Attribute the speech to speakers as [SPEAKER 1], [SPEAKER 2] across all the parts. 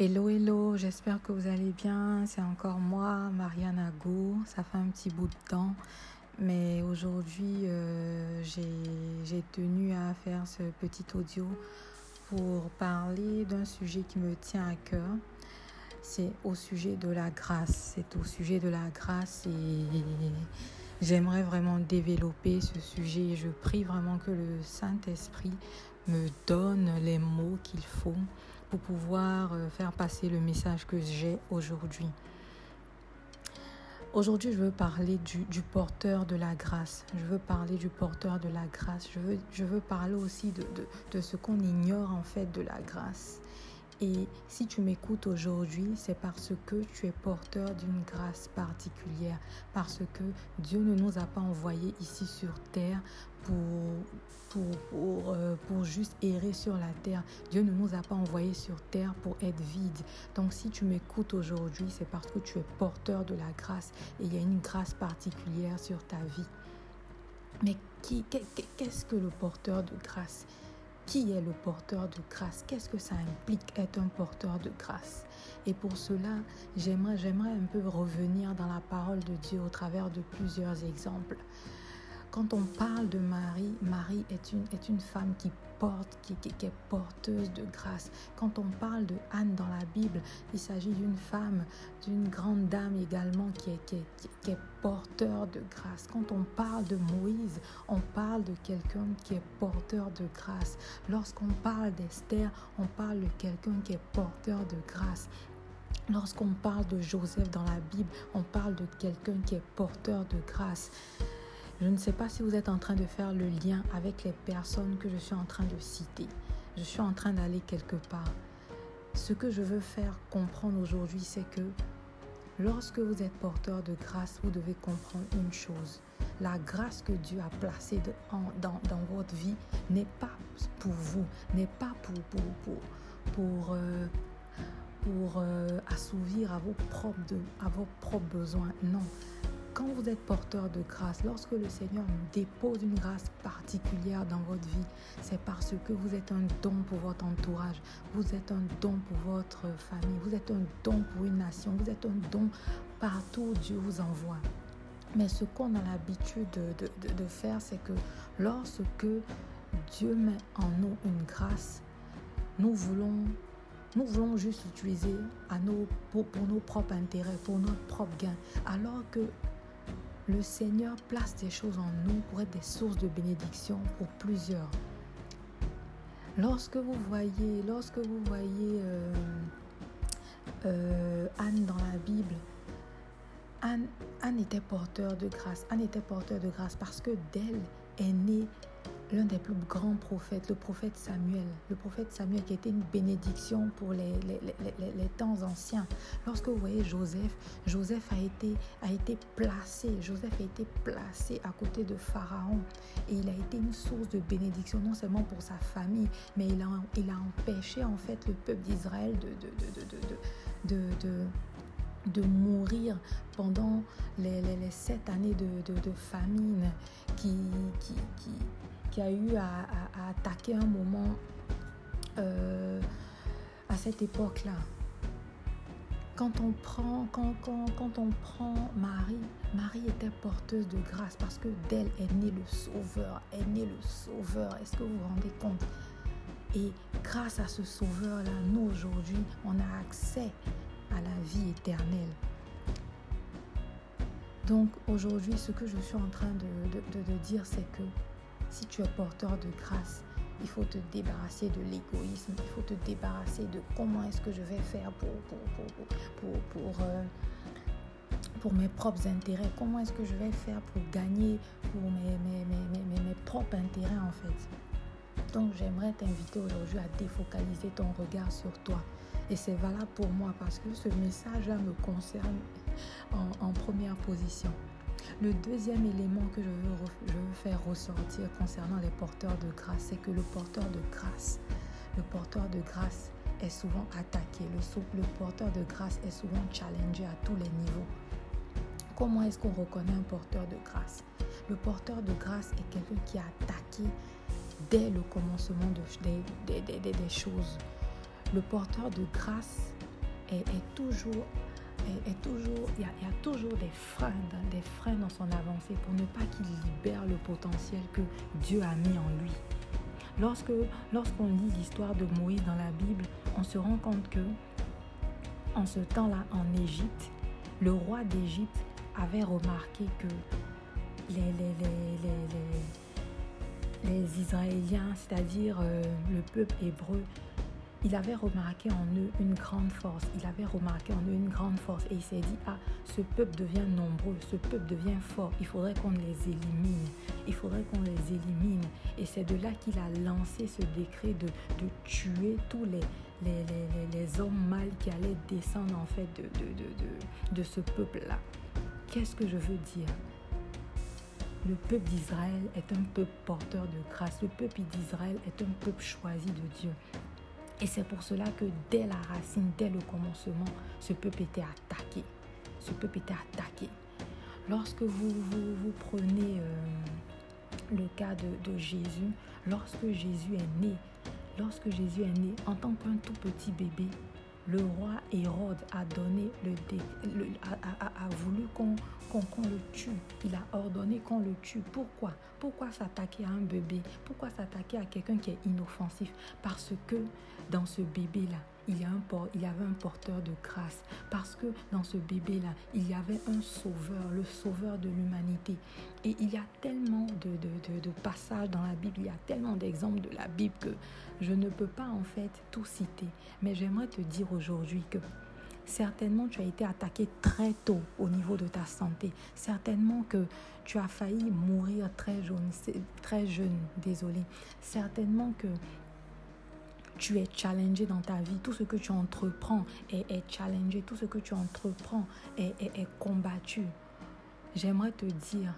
[SPEAKER 1] Hello, hello, j'espère que vous allez bien. C'est encore moi, Marianne Agour. Ça fait un petit bout de temps. Mais aujourd'hui, euh, j'ai tenu à faire ce petit audio pour parler d'un sujet qui me tient à cœur. C'est au sujet de la grâce. C'est au sujet de la grâce et j'aimerais vraiment développer ce sujet. Je prie vraiment que le Saint-Esprit me donne les mots qu'il faut pour pouvoir euh, faire passer le message que j'ai aujourd'hui. Aujourd'hui, je veux parler du, porteur de la grâce. Je veux parler du porteur de la grâce. Je veux, je veux parler aussi de, de, de ce qu'on ignore en fait de la grâce. Et si tu m'écoutes aujourd'hui, c'est parce que tu es porteur d'une grâce particulière, parce que Dieu ne nous a pas envoyés ici sur terre euh, pour, juste errer sur la terre. Dieu ne nous a pas envoyés sur terre pour être vide. Donc si tu m'écoutes aujourd'hui, c'est parce que tu es porteur de la grâce et il y a une grâce particulière sur ta vie. Mais qu'est-ce que le porteur de grâce? Qui est le porteur de grâce? Qu'est-ce que ça implique être un porteur de grâce? Et pour cela, j'aimerais, un peu revenir dans la parole de Dieu au travers de plusieurs exemples. Quand on parle de Marie, Marie est une, est une femme qui qui, porteuse de grâce. Quand on parle de Anne dans la Bible, il s'agit d'une femme, d'une grande dame également qui est, qui est porteur de grâce. Quand on parle de Moïse, on parle de quelqu'un qui est porteur de grâce. Lorsqu'on parle d'Esther, on parle de quelqu'un qui est porteur de grâce. Lorsqu'on parle de Joseph dans la Bible, on parle de quelqu'un qui est porteur de grâce. Je ne sais pas si vous êtes en train de faire le lien avec les personnes que je suis en train de citer. Je suis en train d'aller quelque part. Ce que je veux faire comprendre aujourd'hui, c'est que lorsque vous êtes porteur de grâce, vous devez comprendre une chose. La grâce que Dieu a placée dans, votre vie n'est pas pour vous, n'est pas pour, pour, pour, pour, euh, euh, assouvir à vos, propres à vos propres besoins. Non, quand vous êtes porteur de grâce, lorsque le Seigneur dépose une grâce particulière dans votre vie, c'est parce que vous êtes un don pour votre entourage, vous êtes un don pour votre famille, vous êtes un don pour une nation, vous êtes un don partout où Dieu vous envoie. Mais ce qu'on a l'habitude de, de, faire, c'est que lorsque Dieu met en nous une grâce, nous voulons nous voulons juste l'utiliser pour, pour, nos propres intérêts, pour notre propre gain. Alors que le Seigneur place des choses en nous pour être des sources de bénédiction pour plusieurs. Lorsque vous voyez, euh, euh, Anne dans la Bible, Anne était porteur de grâce. Anne était porteur de grâce parce que d'elle est née l'un des plus grands prophètes, le prophète Samuel. Le prophète Samuel qui était une bénédiction pour les, les, temps anciens. Lorsque vous voyez Joseph, Joseph a été, a été placé, Joseph a été placé à côté de Pharaon et il a été une source de bénédiction non seulement pour sa famille, mais il a, il a empêché en fait le peuple d'Israël de, de, de, de de mourir pendant les, les, sept années de, de, famine qui, qui, qui, qui a eu à, attaquer un moment euh, à cette époque-là. Quand on prend, quand, quand, quand, on prend Marie, Marie était porteuse de grâce parce que d'elle est né le Sauveur, est né le Sauveur. Est-ce que vous vous rendez compte? Et grâce à ce Sauveur-là, nous aujourd'hui, on a accès à la vie éternelle. Donc aujourd'hui, ce que je suis en train de, de, de dire, c'est que si tu es porteur de grâce, il faut te débarrasser de l'égoïsme, il faut te débarrasser de comment est-ce que je vais faire pour, euh, mes propres intérêts, comment est-ce que je vais faire pour gagner pour mes, mes, mes, propres intérêts en fait? Donc j'aimerais t'inviter aujourd'hui à défocaliser ton regard sur toi. Et c'est valable pour moi parce que ce message-là me concerne en première position. Le deuxième élément que je veux, faire ressortir concernant les porteurs de grâce, c'est que le porteur de grâce, est souvent attaqué, le, porteur de grâce est souvent challengé à tous les niveaux. Comment est-ce qu'on reconnaît un porteur de grâce? Le porteur de grâce est quelqu'un qui a attaqué dès le commencement des choses. Le porteur de grâce est, toujours il y, a, toujours des freins, dans son avancée pour ne pas qu'il libère le potentiel que Dieu a mis en lui. Lorsque, lorsqu'on lit l'histoire de Moïse dans la Bible, on se rend compte que en ce temps-là, en Égypte, le roi d'Égypte avait remarqué que les Israéliens, c'est-à-dire euh, le peuple hébreu, il avait remarqué en eux une grande force. Il avait remarqué en eux une grande force et il s'est dit, ah, ce peuple devient nombreux, ce peuple devient fort, il faudrait qu'on les élimine, il faudrait qu'on les élimine. Et c'est de là qu'il a lancé ce décret de, tuer tous les, hommes mâles qui allaient descendre en fait de ce peuple-là. Qu'est-ce que je veux dire? Le peuple d'Israël est un peuple porteur de grâce. Le peuple d'Israël est un peuple choisi de Dieu. Et c'est pour cela que dès la racine, dès le commencement, ce peuple était attaqué. Ce peuple était attaqué. Lorsque vous, vous, prenez euh, le cas de Jésus, lorsque Jésus est né, lorsque Jésus est né en tant qu'un tout petit bébé, le roi Hérode a voulu qu'on qu le tue. Il a ordonné qu'on le tue. Pourquoi? Pourquoi s'attaquer à un bébé? Pourquoi s'attaquer à quelqu'un qui est inoffensif? Parce que dans ce bébé-là, il y, avait un porteur de grâce. Parce que dans ce bébé-là, il y avait un sauveur, le sauveur de l'humanité. Et il y a tellement de, passages dans la Bible, il y a tellement d'exemples de la Bible que je ne peux pas en fait tout citer. Mais j'aimerais te dire aujourd'hui que certainement tu as été attaqué très tôt au niveau de ta santé. Certainement que tu as failli mourir très jeune, très jeune, désolé. Certainement que tu es challengé dans ta vie, tout ce que tu entreprends est, est challengé, tout ce que tu entreprends est, combattu. J'aimerais te dire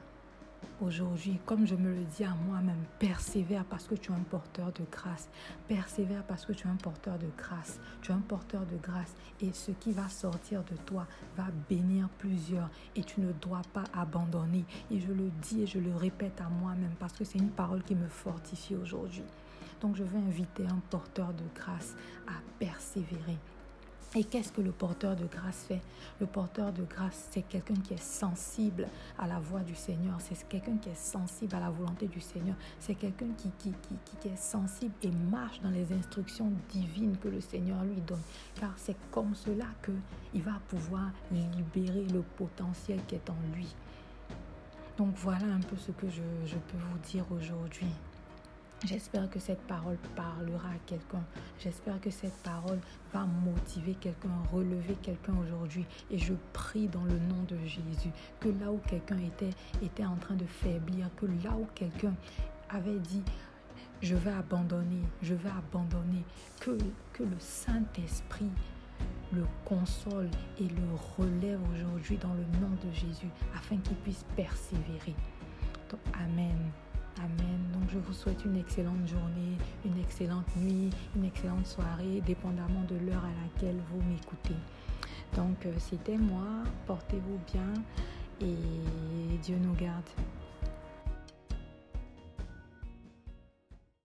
[SPEAKER 1] aujourd'hui, comme je me le dis à moi-même, persévère parce que tu es un porteur de grâce. Persévère parce que tu es un porteur de grâce. Tu es un porteur de grâce et ce qui va sortir de toi va bénir plusieurs et tu ne dois pas abandonner. Et je le dis et je le répète à moi-même parce que c'est une parole qui me fortifie aujourd'hui. Donc je veux inviter un porteur de grâce à persévérer. Et qu'est-ce que le porteur de grâce fait? Le porteur de grâce, c'est quelqu'un qui est sensible à la voix du Seigneur. C'est quelqu'un qui est sensible à la volonté du Seigneur. C'est quelqu'un qui, qui, qui, qui, est sensible et marche dans les instructions divines que le Seigneur lui donne. Car c'est comme cela qu'il va pouvoir libérer le potentiel qui est en lui. Donc voilà un peu ce que je, je peux vous dire aujourd'hui. J'espère que cette parole parlera à quelqu'un. J'espère que cette parole va motiver quelqu'un, relever quelqu'un aujourd'hui. Et je prie dans le nom de Jésus que là où quelqu'un était, en train de faiblir, que là où quelqu'un avait dit, je vais abandonner, je vais abandonner, que, que le Saint-Esprit le console et le relève aujourd'hui dans le nom de Jésus afin qu'il puisse persévérer. Donc, amen. Amen. Donc je vous souhaite une excellente journée, une excellente nuit, une excellente soirée, dépendamment de l'heure à laquelle vous m'écoutez. Donc euh, c'était moi, portez-vous bien et Dieu nous garde.